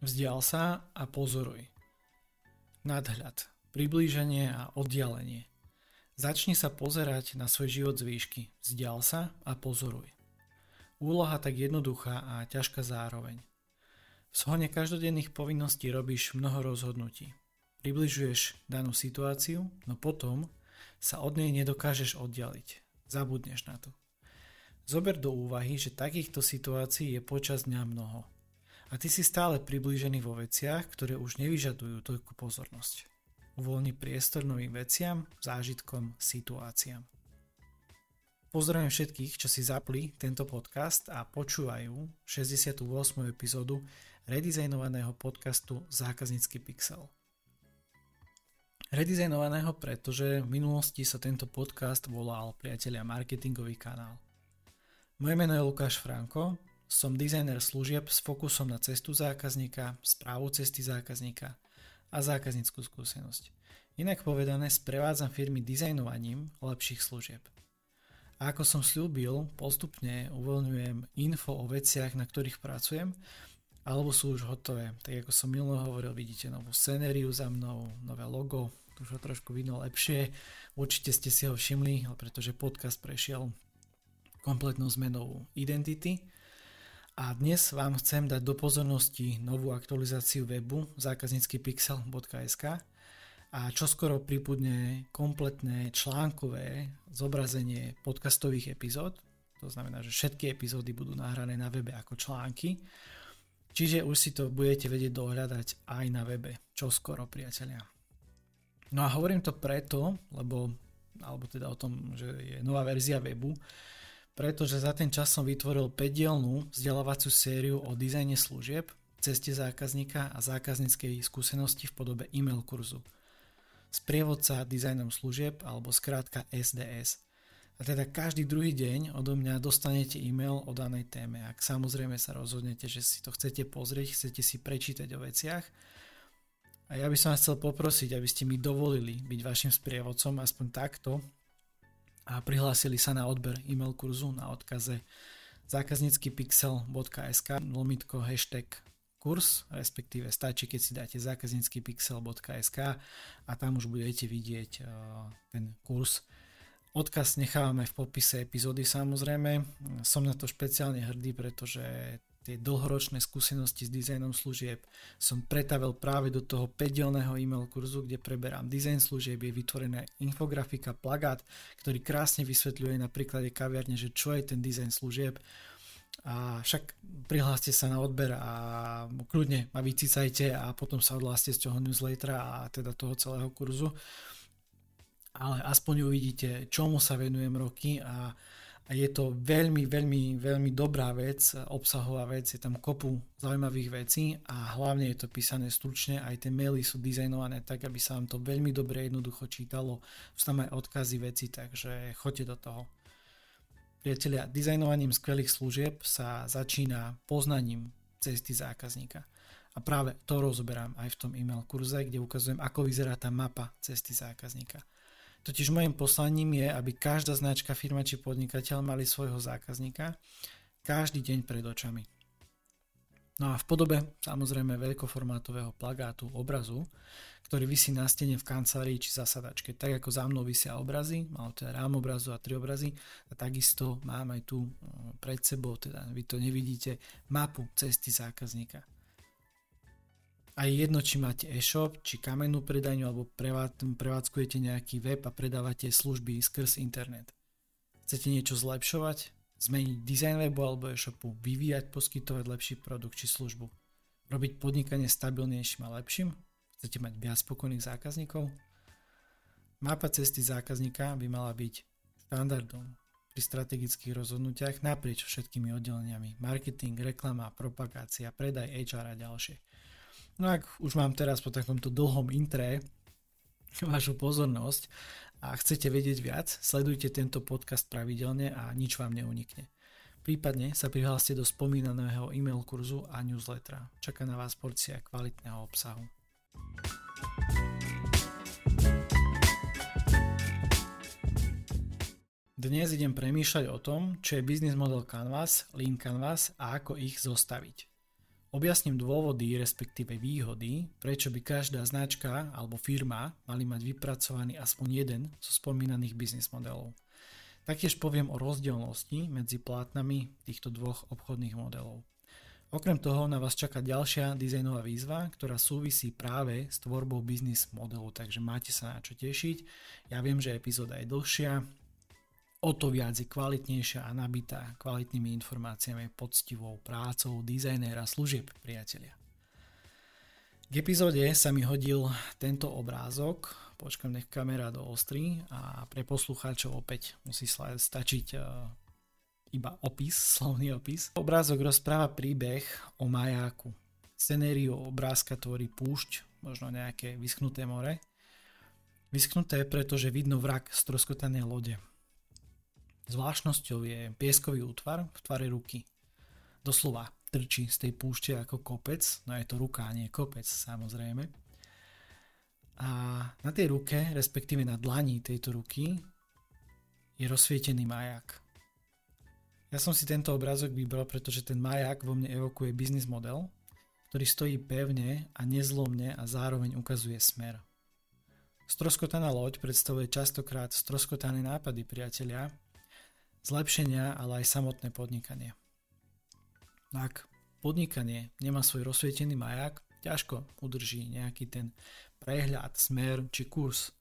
Vzdial sa a pozoruj. Nadhľad, priblíženie a oddialenie. Začni sa pozerať na svoj život z výšky. Vzdial sa a pozoruj. Úloha tak jednoduchá a ťažká zároveň. V shone každodenných povinností robíš mnoho rozhodnutí. Približuješ danú situáciu, no potom sa od nej nedokážeš oddialiť. Zabudneš na to. Zober do úvahy, že takýchto situácií je počas dňa mnoho a ty si stále priblížený vo veciach, ktoré už nevyžadujú toľku pozornosť. Uvoľni priestor novým veciam, zážitkom, situáciám. Pozdravujem všetkých, čo si zapli tento podcast a počúvajú 68. epizódu redizajnovaného podcastu Zákaznícky pixel. Redizajnovaného, pretože v minulosti sa tento podcast volal Priatelia marketingový kanál. Moje meno je Lukáš Franko som dizajner služieb s fokusom na cestu zákazníka, správu cesty zákazníka a zákazníckú skúsenosť. Inak povedané, sprevádzam firmy dizajnovaním lepších služieb. A ako som slúbil, postupne uvoľňujem info o veciach, na ktorých pracujem, alebo sú už hotové. Tak ako som minulé hovoril, vidíte novú scenériu za mnou, nové logo, už ho trošku vidno lepšie. Určite ste si ho všimli, pretože podcast prešiel kompletnou zmenou identity a dnes vám chcem dať do pozornosti novú aktualizáciu webu zákazníckypixel.sk a čoskoro pripudne kompletné článkové zobrazenie podcastových epizód. To znamená, že všetky epizódy budú nahrané na webe ako články. Čiže už si to budete vedieť dohľadať aj na webe. Čoskoro, priatelia. No a hovorím to preto, lebo, alebo teda o tom, že je nová verzia webu, pretože za ten čas som vytvoril 5-dielnú vzdelávaciu sériu o dizajne služieb, ceste zákazníka a zákazníckej skúsenosti v podobe e-mail kurzu. Sprievodca dizajnom služieb alebo skrátka SDS. A teda každý druhý deň odo mňa dostanete e-mail o danej téme. Ak samozrejme sa rozhodnete, že si to chcete pozrieť, chcete si prečítať o veciach, a ja by som vás chcel poprosiť, aby ste mi dovolili byť vašim sprievodcom aspoň takto, a prihlásili sa na odber e-mail kurzu na odkaze zákazníckypixel.sk lomitko hashtag kurs, respektíve stačí, keď si dáte zákazníckypixel.sk a tam už budete vidieť uh, ten kurz. Odkaz nechávame v popise epizódy samozrejme. Som na to špeciálne hrdý, pretože tie dlhoročné skúsenosti s dizajnom služieb som pretavil práve do toho 5 e-mail kurzu, kde preberám dizajn služieb, je vytvorená infografika, plagát, ktorý krásne vysvetľuje na príklade kaviarne, že čo je ten dizajn služieb. A však prihláste sa na odber a kľudne ma vycicajte a potom sa odhláste z toho newslettera a teda toho celého kurzu. Ale aspoň uvidíte, čomu sa venujem roky a a je to veľmi, veľmi, veľmi dobrá vec, obsahová vec, je tam kopu zaujímavých vecí a hlavne je to písané stručne, aj tie maily sú dizajnované tak, aby sa vám to veľmi dobre jednoducho čítalo, sú tam aj odkazy veci, takže choďte do toho. Priatelia, dizajnovaním skvelých služieb sa začína poznaním cesty zákazníka. A práve to rozoberám aj v tom e-mail kurze, kde ukazujem, ako vyzerá tá mapa cesty zákazníka. Totiž mojim poslaním je, aby každá značka, firma či podnikateľ mali svojho zákazníka každý deň pred očami. No a v podobe samozrejme veľkoformátového plagátu, obrazu, ktorý vysí na stene v kancelárii či zasadačke. Tak ako za mnou vysia obrazy, mám teda rám obrazu a tri obrazy, a takisto mám aj tu pred sebou, teda vy to nevidíte, mapu cesty zákazníka. A je jedno, či máte e-shop, či kamennú predajňu, alebo prevádzkujete nejaký web a predávate služby skrz internet. Chcete niečo zlepšovať? Zmeniť dizajn webu alebo e-shopu? Vyvíjať, poskytovať lepší produkt či službu? Robiť podnikanie stabilnejším a lepším? Chcete mať viac spokojných zákazníkov? Mapa cesty zákazníka by mala byť štandardom pri strategických rozhodnutiach naprieč všetkými oddeleniami marketing, reklama, propagácia, predaj, HR a ďalšie. No ak už mám teraz po takomto dlhom intre vašu pozornosť a chcete vedieť viac, sledujte tento podcast pravidelne a nič vám neunikne. Prípadne sa prihláste do spomínaného e-mail kurzu a newslettera. Čaká na vás porcia kvalitného obsahu. Dnes idem premýšľať o tom, čo je business model Canvas, Lean Canvas a ako ich zostaviť. Objasním dôvody, respektíve výhody, prečo by každá značka alebo firma mali mať vypracovaný aspoň jeden zo spomínaných biznis modelov. Taktiež poviem o rozdielnosti medzi plátnami týchto dvoch obchodných modelov. Okrem toho na vás čaká ďalšia dizajnová výzva, ktorá súvisí práve s tvorbou biznis modelu, takže máte sa na čo tešiť. Ja viem, že epizóda je dlhšia, o to viac je kvalitnejšia a nabitá kvalitnými informáciami, poctivou prácou dizajnéra služieb, priatelia. K epizóde sa mi hodil tento obrázok, počkam nech kamera do ostry a pre poslucháčov opäť musí stačiť e, iba opis, slovný opis. Obrázok rozpráva príbeh o majáku. Scenériu obrázka tvorí púšť, možno nejaké vyschnuté more. Vyschnuté, pretože vidno vrak stroskotanej lode. Zvláštnosťou je pieskový útvar v tvare ruky. Doslova trčí z tej púšte ako kopec, no je to ruka, nie kopec samozrejme. A na tej ruke, respektíve na dlani tejto ruky, je rozsvietený majak. Ja som si tento obrázok vybral, pretože ten majak vo mne evokuje biznis model, ktorý stojí pevne a nezlomne a zároveň ukazuje smer. Stroskotaná loď predstavuje častokrát stroskotané nápady priatelia, zlepšenia, ale aj samotné podnikanie. Ak podnikanie nemá svoj rozsvietený maják, ťažko udrží nejaký ten prehľad, smer či kurz.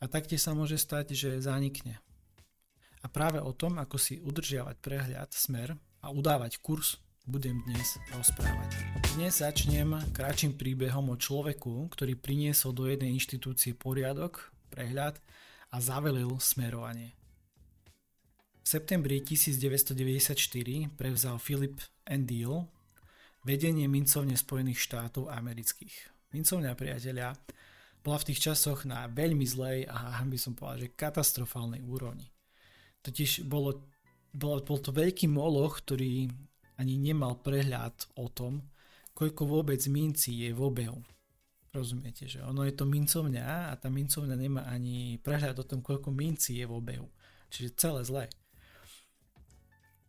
A taktiež sa môže stať, že zanikne. A práve o tom, ako si udržiavať prehľad, smer a udávať kurz, budem dnes rozprávať. Dnes začnem kratším príbehom o človeku, ktorý priniesol do jednej inštitúcie poriadok, prehľad a zavelil smerovanie. V septembri 1994 prevzal Philip Deal vedenie mincovne Spojených štátov amerických. Mincovňa priateľia bola v tých časoch na veľmi zlej a by som povedal, že katastrofálnej úrovni. Totiž bolo, bolo, bol to veľký moloch, ktorý ani nemal prehľad o tom, koľko vôbec mincí je v obehu. Rozumiete, že ono je to mincovňa a tá mincovňa nemá ani prehľad o tom, koľko mincí je v obehu. Čiže celé zlé.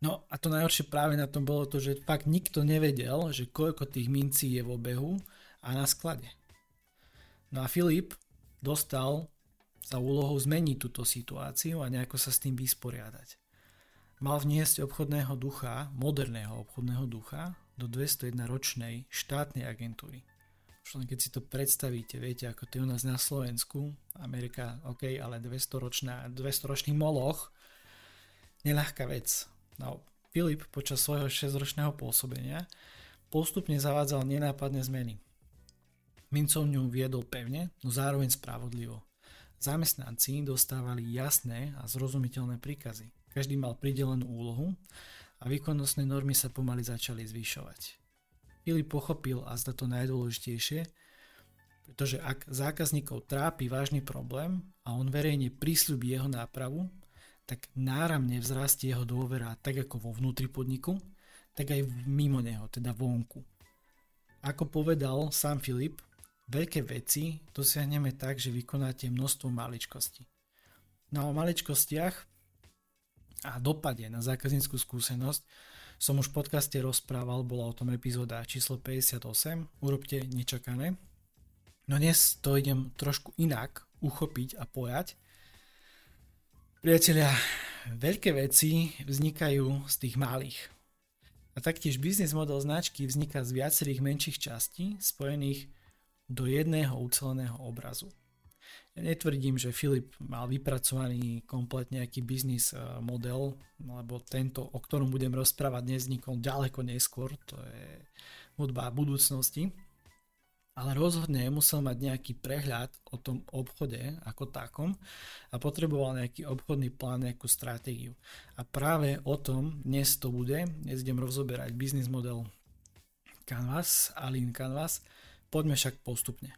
No a to najhoršie práve na tom bolo to, že fakt nikto nevedel, že koľko tých mincí je v obehu a na sklade. No a Filip dostal za úlohou zmeniť túto situáciu a nejako sa s tým vysporiadať. Mal vniesť obchodného ducha, moderného obchodného ducha, do 201-ročnej štátnej agentúry. Už keď si to predstavíte, viete, ako to je u nás na Slovensku, Amerika, OK, ale 200-ročná, 200-ročný moloch, neľahká vec. No, Filip počas svojho 6-ročného pôsobenia postupne zavádzal nenápadné zmeny. Mincovňu viedol pevne, no zároveň spravodlivo. Zamestnanci dostávali jasné a zrozumiteľné príkazy. Každý mal pridelenú úlohu a výkonnostné normy sa pomaly začali zvyšovať. Filip pochopil a zda to najdôležitejšie, pretože ak zákazníkov trápi vážny problém a on verejne prísľubí jeho nápravu, tak náramne vzrastie jeho dôvera tak ako vo vnútri podniku, tak aj mimo neho, teda vonku. Ako povedal sám Filip, veľké veci dosiahneme tak, že vykonáte množstvo maličkostí. No o maličkostiach a dopade na zákazníckú skúsenosť som už v podcaste rozprával, bola o tom epizóda číslo 58, urobte nečakané. No dnes to idem trošku inak uchopiť a pojať Priatelia, veľké veci vznikajú z tých malých. A taktiež biznis model značky vzniká z viacerých menších častí spojených do jedného uceleného obrazu. Ja netvrdím, že Filip mal vypracovaný kompletne nejaký biznis eh, model, lebo tento, o ktorom budem rozprávať, dnes vznikol ďaleko neskôr, to je hudba budúcnosti ale rozhodne musel mať nejaký prehľad o tom obchode ako takom a potreboval nejaký obchodný plán, nejakú stratégiu. A práve o tom dnes to bude. Dnes idem rozoberať biznis model Canvas a Lean Canvas. Poďme však postupne.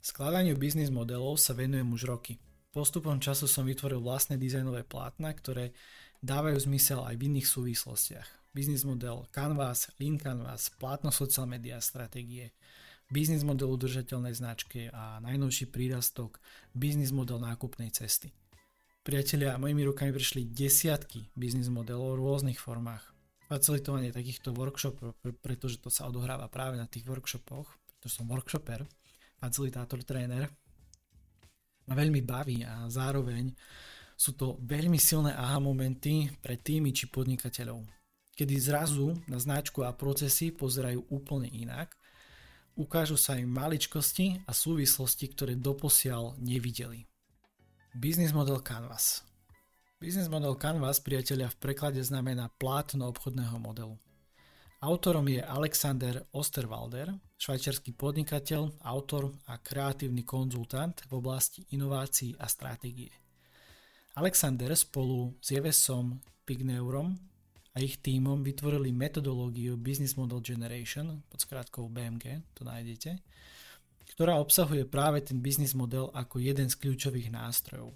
Skladaniu biznis modelov sa venujem už roky. Postupom času som vytvoril vlastné dizajnové plátna, ktoré dávajú zmysel aj v iných súvislostiach. Biznis model Canvas, Lean Canvas, plátno social media stratégie, biznis model udržateľnej značky a najnovší prírastok biznis model nákupnej cesty. Priatelia, mojimi rukami prišli desiatky biznis modelov v rôznych formách. facilitovanie takýchto workshopov, pretože to sa odohráva práve na tých workshopoch, pretože som workshoper, facilitátor, tréner, ma veľmi baví a zároveň sú to veľmi silné aha momenty pre týmy či podnikateľov, kedy zrazu na značku a procesy pozerajú úplne inak, ukážu sa im maličkosti a súvislosti, ktoré doposiaľ nevideli. Business model Canvas Business model Canvas, priatelia, v preklade znamená plátno obchodného modelu. Autorom je Alexander Osterwalder, švajčiarsky podnikateľ, autor a kreatívny konzultant v oblasti inovácií a stratégie. Alexander spolu s Jevesom Pigneurom a ich týmom vytvorili metodológiu Business Model Generation, pod skrátkou BMG, to nájdete, ktorá obsahuje práve ten business model ako jeden z kľúčových nástrojov.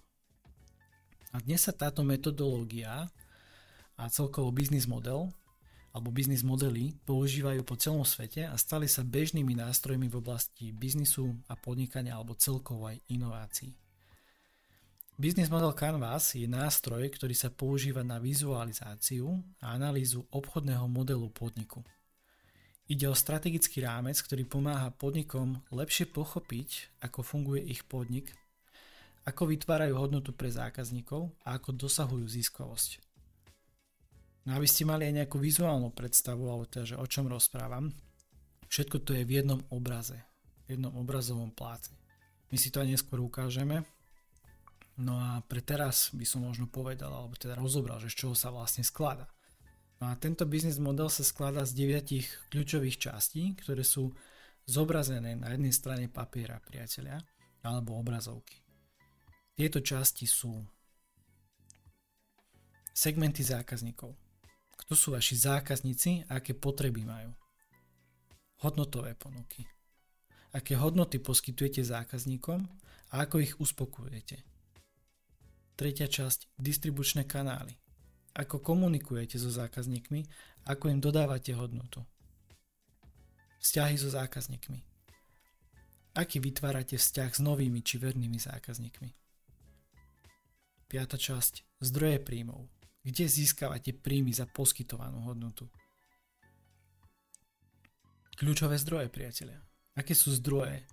A dnes sa táto metodológia a celkovo biznis model alebo biznis modely používajú po celom svete a stali sa bežnými nástrojmi v oblasti biznisu a podnikania alebo celkovo aj inovácií. Business Model Canvas je nástroj, ktorý sa používa na vizualizáciu a analýzu obchodného modelu podniku. Ide o strategický rámec, ktorý pomáha podnikom lepšie pochopiť, ako funguje ich podnik ako vytvárajú hodnotu pre zákazníkov a ako dosahujú ziskovosť. No aby ste mali aj nejakú vizuálnu predstavu, alebo teda, že o čom rozprávam, všetko to je v jednom obraze, v jednom obrazovom pláci. My si to aj neskôr ukážeme. No a pre teraz by som možno povedal, alebo teda rozobral, že z čoho sa vlastne skladá. No a tento biznis model sa skladá z deviatich kľúčových častí, ktoré sú zobrazené na jednej strane papiera, priatelia, alebo obrazovky. Tieto časti sú segmenty zákazníkov. Kto sú vaši zákazníci a aké potreby majú? Hodnotové ponuky. Aké hodnoty poskytujete zákazníkom a ako ich uspokojujete? Tretia časť, distribučné kanály. Ako komunikujete so zákazníkmi, ako im dodávate hodnotu. Vzťahy so zákazníkmi. Aký vytvárate vzťah s novými či vernými zákazníkmi. Piata časť. Zdroje príjmov. Kde získavate príjmy za poskytovanú hodnotu? Kľúčové zdroje, priatelia. Aké sú zdroje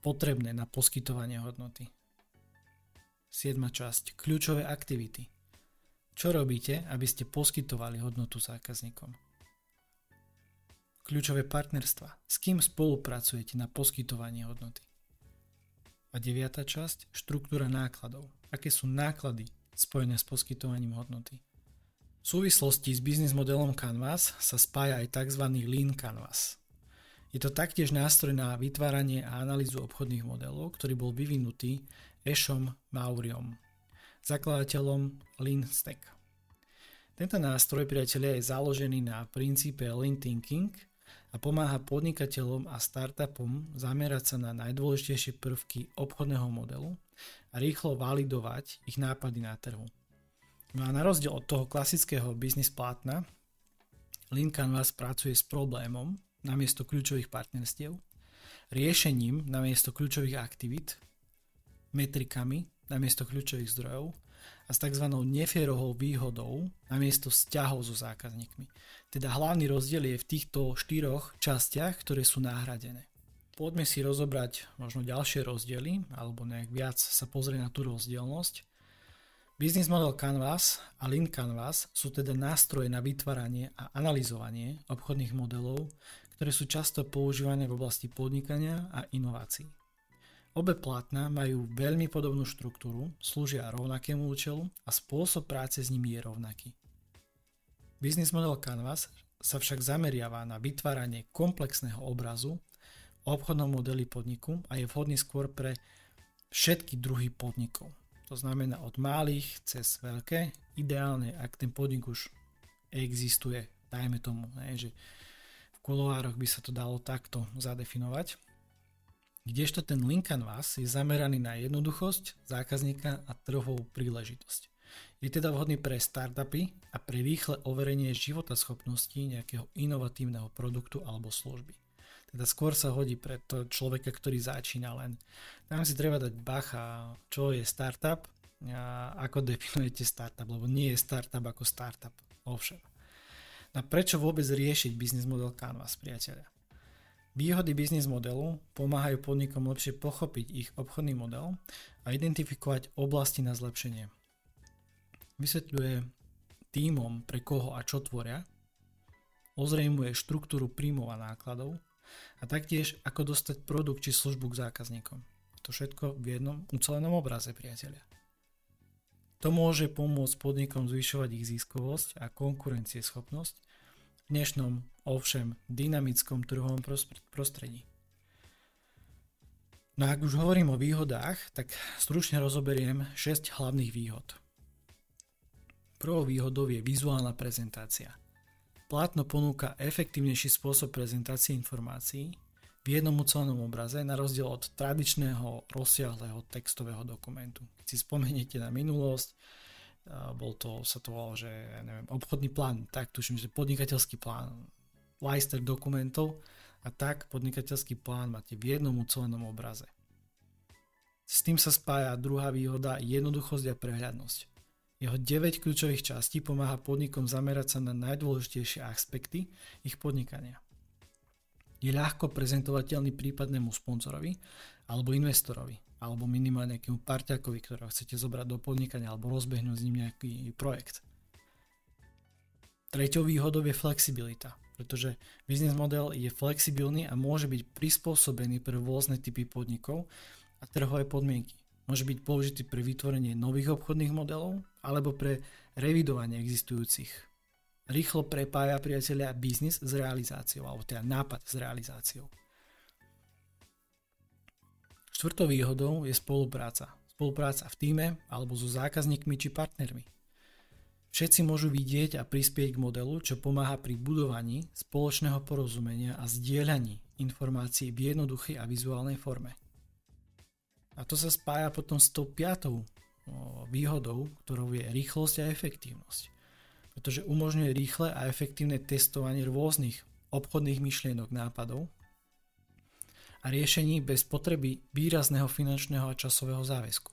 potrebné na poskytovanie hodnoty? Siedma časť. Kľúčové aktivity. Čo robíte, aby ste poskytovali hodnotu zákazníkom? Kľúčové partnerstva. S kým spolupracujete na poskytovanie hodnoty? A deviata časť. Štruktúra nákladov aké sú náklady spojené s poskytovaním hodnoty. V súvislosti s biznis modelom Canvas sa spája aj tzv. Lean Canvas. Je to taktiež nástroj na vytváranie a analýzu obchodných modelov, ktorý bol vyvinutý Ešom Mauriom, zakladateľom Lean Stack. Tento nástroj, priatelia, je založený na princípe Lean Thinking a pomáha podnikateľom a startupom zamerať sa na najdôležitejšie prvky obchodného modelu a rýchlo validovať ich nápady na trhu. No a na rozdiel od toho klasického biznis plátna, Lean Canvas pracuje s problémom namiesto kľúčových partnerstiev, riešením namiesto kľúčových aktivít, metrikami namiesto kľúčových zdrojov a s tzv. nefierovou výhodou namiesto vzťahov so zákazníkmi. Teda hlavný rozdiel je v týchto štyroch častiach, ktoré sú nahradené poďme si rozobrať možno ďalšie rozdiely, alebo nejak viac sa pozrieť na tú rozdielnosť. Business Model Canvas a Lean Canvas sú teda nástroje na vytváranie a analyzovanie obchodných modelov, ktoré sú často používané v oblasti podnikania a inovácií. Obe plátna majú veľmi podobnú štruktúru, slúžia rovnakému účelu a spôsob práce s nimi je rovnaký. Business Model Canvas sa však zameriava na vytváranie komplexného obrazu obchodnom modeli podniku a je vhodný skôr pre všetky druhy podnikov. To znamená od malých cez veľké, ideálne, ak ten podnik už existuje, dajme tomu, že v kuloároch by sa to dalo takto zadefinovať. Kdežto ten link canvas je zameraný na jednoduchosť zákazníka a trhovú príležitosť. Je teda vhodný pre startupy a pre rýchle overenie životaschopnosti nejakého inovatívneho produktu alebo služby. Teda skôr sa hodí pre to človeka, ktorý začína len. Tam si treba dať bacha, čo je startup a ako definujete startup, lebo nie je startup ako startup. Ovšem. Na prečo vôbec riešiť biznis model Canvas, priateľia? Výhody biznis modelu pomáhajú podnikom lepšie pochopiť ich obchodný model a identifikovať oblasti na zlepšenie. Vysvetľuje týmom, pre koho a čo tvoria, ozrejmuje štruktúru príjmov a nákladov a taktiež ako dostať produkt či službu k zákazníkom. To všetko v jednom ucelenom obraze, priatelia. To môže pomôcť podnikom zvyšovať ich ziskovosť a konkurencieschopnosť v dnešnom, ovšem dynamickom trhovom prostredí. No ak už hovorím o výhodách, tak stručne rozoberiem 6 hlavných výhod. Prvou výhodou je vizuálna prezentácia. Plátno ponúka efektívnejší spôsob prezentácie informácií v jednom ucelenom obraze na rozdiel od tradičného rozsiahleho textového dokumentu. Keď si spomeniete na minulosť, bol to, sa to volalo, že neviem, obchodný plán, tak tuším, že podnikateľský plán, Leicester dokumentov a tak podnikateľský plán máte v jednom ucelenom obraze. S tým sa spája druhá výhoda, jednoduchosť a prehľadnosť. Jeho 9 kľúčových častí pomáha podnikom zamerať sa na najdôležitejšie aspekty ich podnikania je ľahko prezentovateľný prípadnému sponzorovi alebo investorovi alebo minimálne nejakému parťakovi, ktorého chcete zobrať do podnikania alebo rozbehnúť s ním nejaký projekt. Treťou výhodou je flexibilita, pretože biznis model je flexibilný a môže byť prispôsobený pre rôzne typy podnikov a trhové podmienky. Môže byť použitý pre vytvorenie nových obchodných modelov alebo pre revidovanie existujúcich rýchlo prepája priateľia biznis s realizáciou, alebo teda nápad s realizáciou. Štvrtou výhodou je spolupráca. Spolupráca v týme alebo so zákazníkmi či partnermi. Všetci môžu vidieť a prispieť k modelu, čo pomáha pri budovaní spoločného porozumenia a zdieľaní informácií v jednoduchej a vizuálnej forme. A to sa spája potom s tou piatou výhodou, ktorou je rýchlosť a efektívnosť pretože umožňuje rýchle a efektívne testovanie rôznych obchodných myšlienok nápadov a riešení bez potreby výrazného finančného a časového záväzku.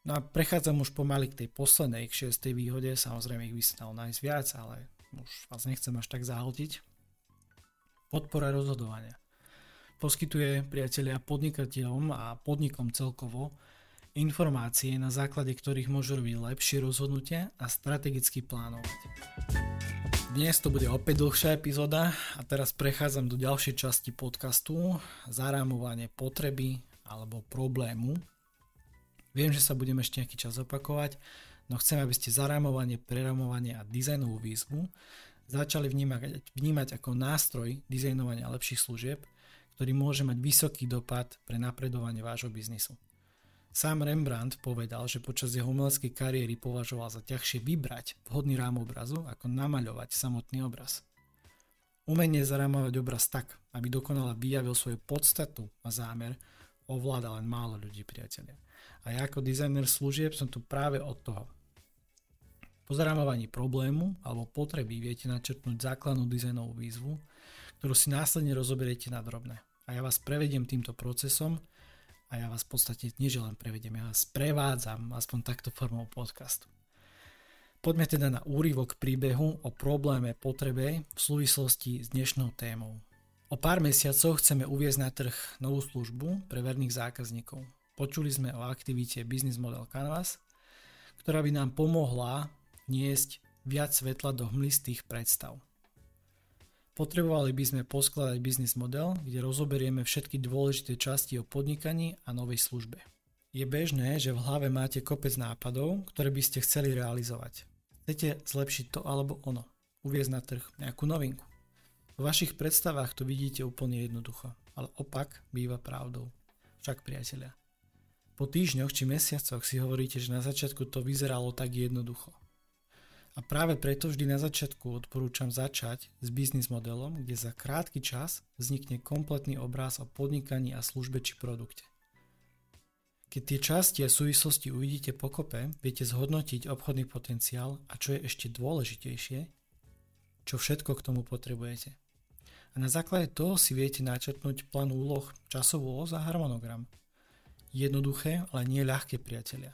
No a prechádzam už pomaly k tej poslednej, k šiestej výhode, samozrejme ich by sa dalo nájsť viac, ale už vás nechcem až tak zahltiť. Podpora rozhodovania. Poskytuje priatelia podnikateľom a podnikom celkovo informácie, na základe ktorých môžu robiť lepšie rozhodnutia a strategicky plánovať. Dnes to bude opäť dlhšia epizóda a teraz prechádzam do ďalšej časti podcastu zarámovanie potreby alebo problému. Viem, že sa budem ešte nejaký čas opakovať, no chcem, aby ste zarámovanie, preramovanie a dizajnovú výzvu začali vnímať, vnímať ako nástroj dizajnovania lepších služieb, ktorý môže mať vysoký dopad pre napredovanie vášho biznisu. Sám Rembrandt povedal, že počas jeho umeleckej kariéry považoval za ťažšie vybrať vhodný rám obrazu, ako namaľovať samotný obraz. Umenie zarámovať obraz tak, aby dokonale vyjavil svoju podstatu a zámer, ovláda len málo ľudí, priatelia. A ja ako dizajner služieb som tu práve od toho. Po zarámovaní problému alebo potreby viete načrtnúť základnú dizajnovú výzvu, ktorú si následne rozoberiete na drobné. A ja vás prevediem týmto procesom a ja vás v podstate nie že len prevedem, ja vás prevádzam aspoň takto formou podcastu. Poďme teda na úryvok príbehu o probléme potrebe v súvislosti s dnešnou témou. O pár mesiacov chceme uviezť na trh novú službu pre verných zákazníkov. Počuli sme o aktivite Business Model Canvas, ktorá by nám pomohla niesť viac svetla do hmlistých predstav. Potrebovali by sme poskladať biznis model, kde rozoberieme všetky dôležité časti o podnikaní a novej službe. Je bežné, že v hlave máte kopec nápadov, ktoré by ste chceli realizovať. Chcete zlepšiť to alebo ono, uviezť na trh nejakú novinku. V vašich predstavách to vidíte úplne jednoducho, ale opak býva pravdou. Však priatelia. Po týždňoch či mesiacoch si hovoríte, že na začiatku to vyzeralo tak jednoducho. A práve preto vždy na začiatku odporúčam začať s biznis modelom, kde za krátky čas vznikne kompletný obraz o podnikaní a službe či produkte. Keď tie časti a súvislosti uvidíte pokope, viete zhodnotiť obchodný potenciál a čo je ešte dôležitejšie, čo všetko k tomu potrebujete. A na základe toho si viete načrtnúť plán úloh, časovú os a harmonogram. Jednoduché, ale nie ľahké priatelia.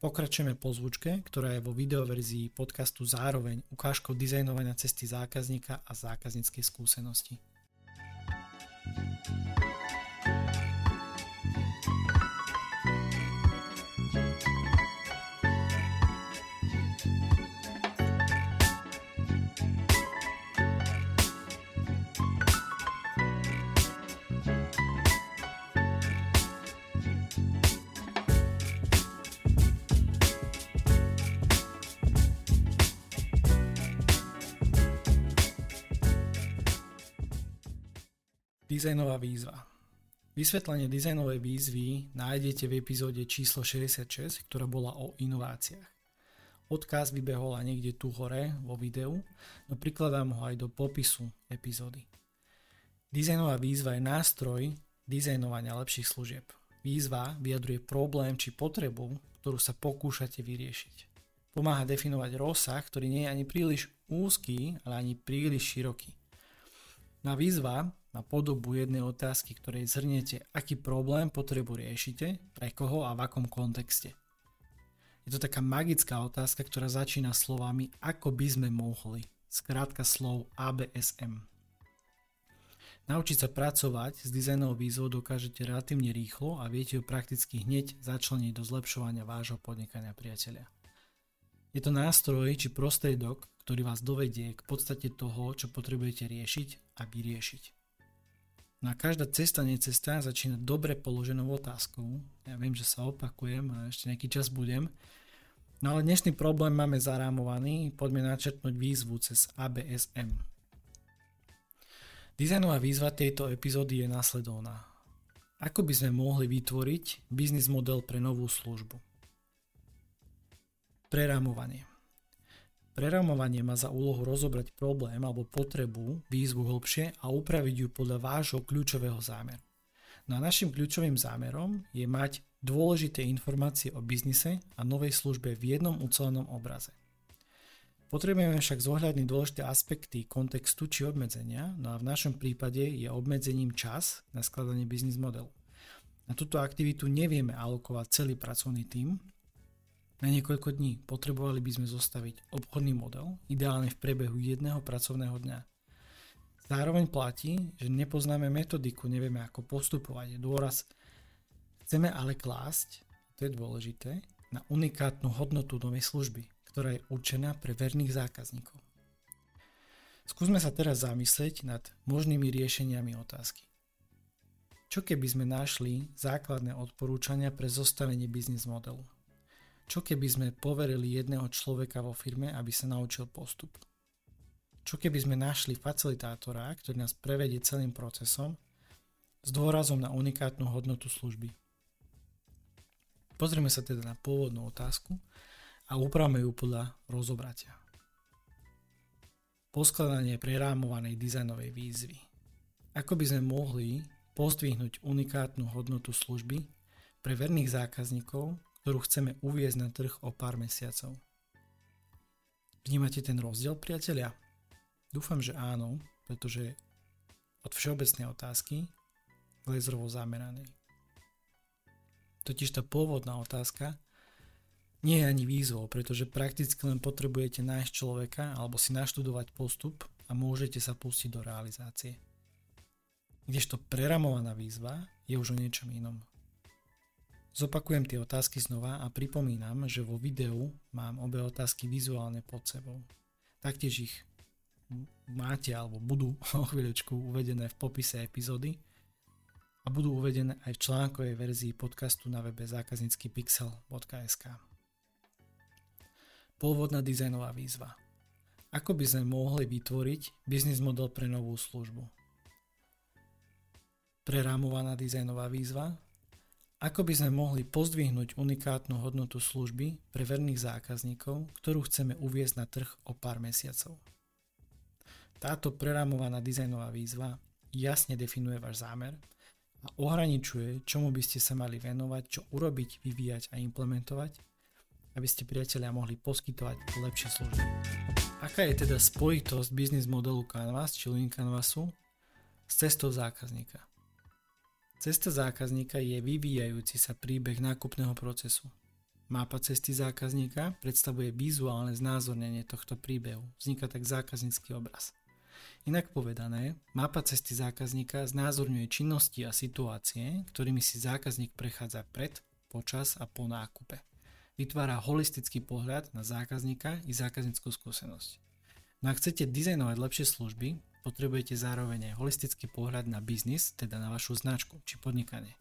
Pokračujeme po zvučke, ktorá je vo videoverzii podcastu zároveň ukážkou dizajnovania cesty zákazníka a zákazníckej skúsenosti. Dizajnová výzva. Vysvetlenie dizajnovej výzvy nájdete v epizóde číslo 66, ktorá bola o inováciách. Odkaz vybehol aj niekde tu hore vo videu, no prikladám ho aj do popisu epizódy. Dizajnová výzva je nástroj dizajnovania lepších služieb. Výzva vyjadruje problém či potrebu, ktorú sa pokúšate vyriešiť. Pomáha definovať rozsah, ktorý nie je ani príliš úzky, ale ani príliš široký. Na výzva na podobu jednej otázky, ktorej zhrniete, aký problém potrebu riešite, pre koho a v akom kontexte. Je to taká magická otázka, ktorá začína slovami ako by sme mohli, skrátka slov ABSM. Naučiť sa pracovať s dizajnovou výzvou dokážete relatívne rýchlo a viete ju prakticky hneď začleniť do zlepšovania vášho podnikania priateľia. Je to nástroj či prostriedok, ktorý vás dovedie k podstate toho, čo potrebujete riešiť a vyriešiť. No a každá cesta, nie začína dobre položenou otázkou. Ja viem, že sa opakujem a ešte nejaký čas budem. No ale dnešný problém máme zarámovaný, poďme načrtnúť výzvu cez ABSM. Dizajnová výzva tejto epizódy je následovná. Ako by sme mohli vytvoriť biznis model pre novú službu? Prerámovanie. Prerámovanie má za úlohu rozobrať problém alebo potrebu, výzvu hlbšie a upraviť ju podľa vášho kľúčového zámeru. No a našim kľúčovým zámerom je mať dôležité informácie o biznise a novej službe v jednom ucelenom obraze. Potrebujeme však zohľadniť dôležité aspekty kontextu či obmedzenia, no a v našom prípade je obmedzením čas na skladanie biznis modelu. Na túto aktivitu nevieme alokovať celý pracovný tím, na niekoľko dní. Potrebovali by sme zostaviť obchodný model, ideálne v priebehu jedného pracovného dňa. Zároveň platí, že nepoznáme metodiku, nevieme ako postupovať. Dôraz chceme ale klásť, to je dôležité, na unikátnu hodnotu novej služby, ktorá je určená pre verných zákazníkov. Skúsme sa teraz zamyslieť nad možnými riešeniami otázky. Čo keby sme našli základné odporúčania pre zostavenie biznis modelu? Čo keby sme poverili jedného človeka vo firme, aby sa naučil postup? Čo keby sme našli facilitátora, ktorý nás prevedie celým procesom s dôrazom na unikátnu hodnotu služby? Pozrieme sa teda na pôvodnú otázku a upravme ju podľa rozobratia. Poskladanie prerámovanej dizajnovej výzvy. Ako by sme mohli pozdvihnúť unikátnu hodnotu služby pre verných zákazníkov, ktorú chceme uviezť na trh o pár mesiacov. Vnímate ten rozdiel, priatelia? Dúfam, že áno, pretože od všeobecnej otázky k laserovo zameranej. Totiž tá pôvodná otázka nie je ani výzvou, pretože prakticky len potrebujete nájsť človeka alebo si naštudovať postup a môžete sa pustiť do realizácie. Kdežto preramovaná výzva je už o niečom inom. Zopakujem tie otázky znova a pripomínam, že vo videu mám obe otázky vizuálne pod sebou. Taktiež ich máte alebo budú o chvíľočku uvedené v popise epizódy a budú uvedené aj v článkovej verzii podcastu na webe zákaznícky.pixel.sk. Pôvodná dizajnová výzva. Ako by sme mohli vytvoriť biznis model pre novú službu? Prerámovaná dizajnová výzva ako by sme mohli pozdvihnúť unikátnu hodnotu služby pre verných zákazníkov, ktorú chceme uviezť na trh o pár mesiacov? Táto prerámovaná dizajnová výzva jasne definuje váš zámer a ohraničuje, čomu by ste sa mali venovať, čo urobiť, vyvíjať a implementovať, aby ste priatelia mohli poskytovať lepšie služby. Aká je teda spojitosť biznis modelu Canvas či Lean Canvasu s cestou zákazníka? Cesta zákazníka je vyvíjajúci sa príbeh nákupného procesu. Mapa cesty zákazníka predstavuje vizuálne znázornenie tohto príbehu. Vzniká tak zákaznícky obraz. Inak povedané, mapa cesty zákazníka znázorňuje činnosti a situácie, ktorými si zákazník prechádza pred, počas a po nákupe. Vytvára holistický pohľad na zákazníka i zákazníckú skúsenosť. No ak chcete dizajnovať lepšie služby, potrebujete zároveň aj holistický pohľad na biznis, teda na vašu značku či podnikanie.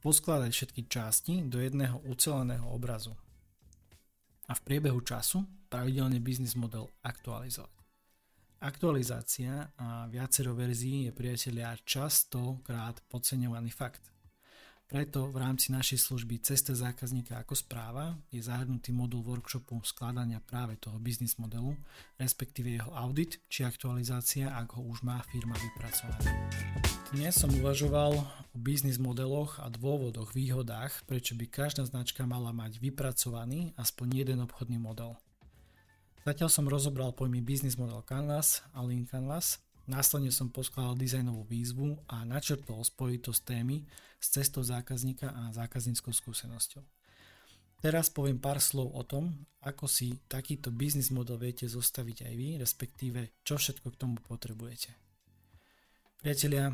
Poskladať všetky časti do jedného uceleného obrazu. A v priebehu času pravidelne biznis model aktualizovať. Aktualizácia a viacero verzií je priatelia častokrát podceňovaný fakt. Preto v rámci našej služby Cesta zákazníka ako správa je zahrnutý modul workshopu skladania práve toho biznis modelu, respektíve jeho audit či aktualizácia, ak ho už má firma vypracované. Dnes som uvažoval o biznis modeloch a dôvodoch, výhodách, prečo by každá značka mala mať vypracovaný aspoň jeden obchodný model – Zatiaľ som rozobral pojmy Business Model Canvas a Lean Canvas, následne som poskladal dizajnovú výzvu a načrtol spojitosť témy s cestou zákazníka a zákazníckou skúsenosťou. Teraz poviem pár slov o tom, ako si takýto biznis model viete zostaviť aj vy, respektíve čo všetko k tomu potrebujete. Priatelia,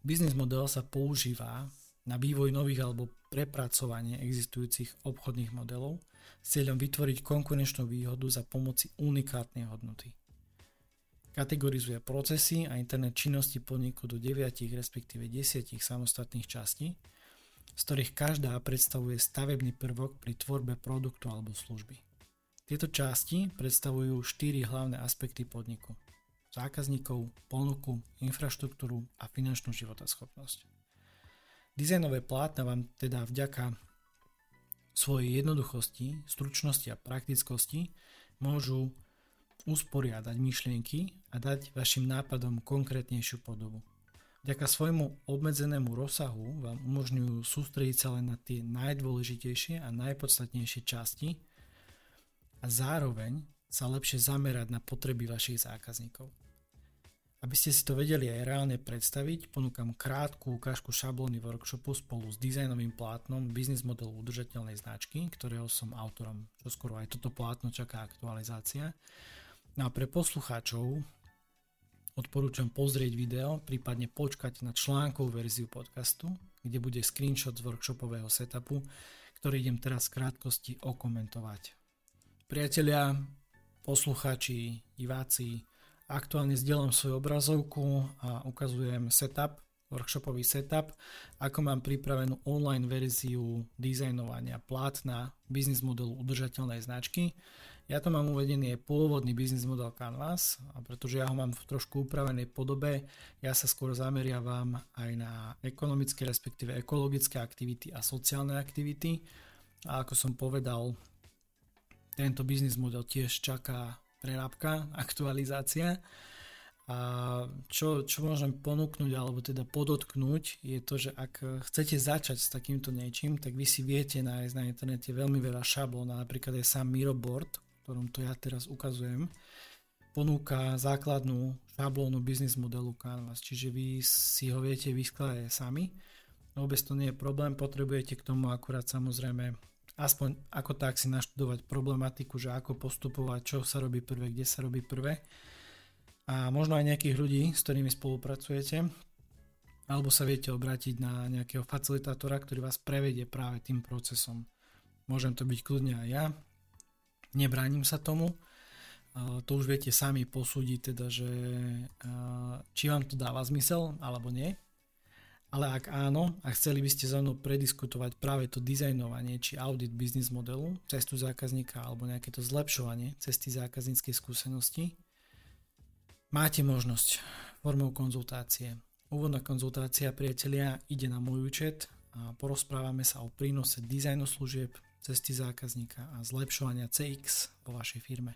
biznis model sa používa na vývoj nových alebo prepracovanie existujúcich obchodných modelov s cieľom vytvoriť konkurenčnú výhodu za pomoci unikátnej hodnoty. Kategorizuje procesy a internet činnosti podniku do 9 respektíve 10 samostatných častí, z ktorých každá predstavuje stavebný prvok pri tvorbe produktu alebo služby. Tieto časti predstavujú 4 hlavné aspekty podniku. Zákazníkov, ponuku, infraštruktúru a finančnú životaschopnosť. Dizajnové plátna vám teda vďaka svojej jednoduchosti, stručnosti a praktickosti môžu usporiadať myšlienky a dať vašim nápadom konkrétnejšiu podobu. Vďaka svojmu obmedzenému rozsahu vám umožňujú sústrediť sa len na tie najdôležitejšie a najpodstatnejšie časti a zároveň sa lepšie zamerať na potreby vašich zákazníkov. Aby ste si to vedeli aj reálne predstaviť, ponúkam krátku ukážku šablóny workshopu spolu s dizajnovým plátnom biznis modelu udržateľnej značky, ktorého som autorom. Čo skoro aj toto plátno čaká aktualizácia. No a pre poslucháčov odporúčam pozrieť video, prípadne počkať na článkovú verziu podcastu, kde bude screenshot z workshopového setupu, ktorý idem teraz v krátkosti okomentovať. Priatelia, poslucháči, diváci, Aktuálne zdieľam svoju obrazovku a ukazujem setup, workshopový setup, ako mám pripravenú online verziu dizajnovania plátna biznis modelu udržateľnej značky. Ja to mám uvedený je pôvodný biznis model Canvas, a pretože ja ho mám v trošku upravenej podobe, ja sa skôr zameriavam aj na ekonomické, respektíve ekologické aktivity a sociálne aktivity. A ako som povedal, tento biznis model tiež čaká prerábka, aktualizácia. A čo, čo môžem ponúknuť alebo teda podotknúť je to, že ak chcete začať s takýmto niečím, tak vy si viete nájsť na internete veľmi veľa šablón, napríklad je sám Miroboard, ktorom to ja teraz ukazujem, ponúka základnú šablónu biznis modelu Canvas, čiže vy si ho viete vyskladať sami. Vôbec to nie je problém, potrebujete k tomu akurát samozrejme aspoň ako tak si naštudovať problematiku, že ako postupovať, čo sa robí prvé, kde sa robí prvé a možno aj nejakých ľudí, s ktorými spolupracujete alebo sa viete obrátiť na nejakého facilitátora, ktorý vás prevedie práve tým procesom. Môžem to byť kľudne aj ja, nebránim sa tomu, to už viete sami posúdiť, teda, že či vám to dáva zmysel alebo nie. Ale ak áno a chceli by ste so mnou prediskutovať práve to dizajnovanie či audit biznis modelu, cestu zákazníka alebo nejaké to zlepšovanie cesty zákazníckej skúsenosti, máte možnosť formou konzultácie. Úvodná konzultácia, priatelia, ide na môj účet a porozprávame sa o prínose dizajnu služieb, cesty zákazníka a zlepšovania CX vo vašej firme.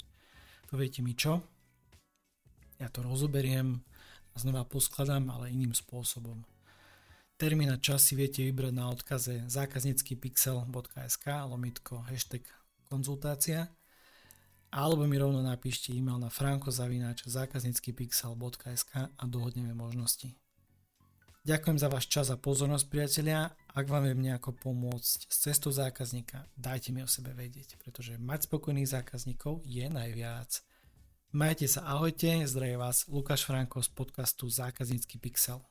Poviete mi čo? Ja to rozoberiem a znova poskladám, ale iným spôsobom. Termín a čas si viete vybrať na odkaze zákazníckypixel.sk lomitko hashtag konzultácia alebo mi rovno napíšte e-mail na frankozavinač zákazníckypixel.sk a dohodneme možnosti. Ďakujem za váš čas a pozornosť, priatelia. Ak vám viem nejako pomôcť s cestou zákazníka, dajte mi o sebe vedieť, pretože mať spokojných zákazníkov je najviac. Majte sa, ahojte, zdraví vás Lukáš Franko z podcastu Zákaznícky pixel.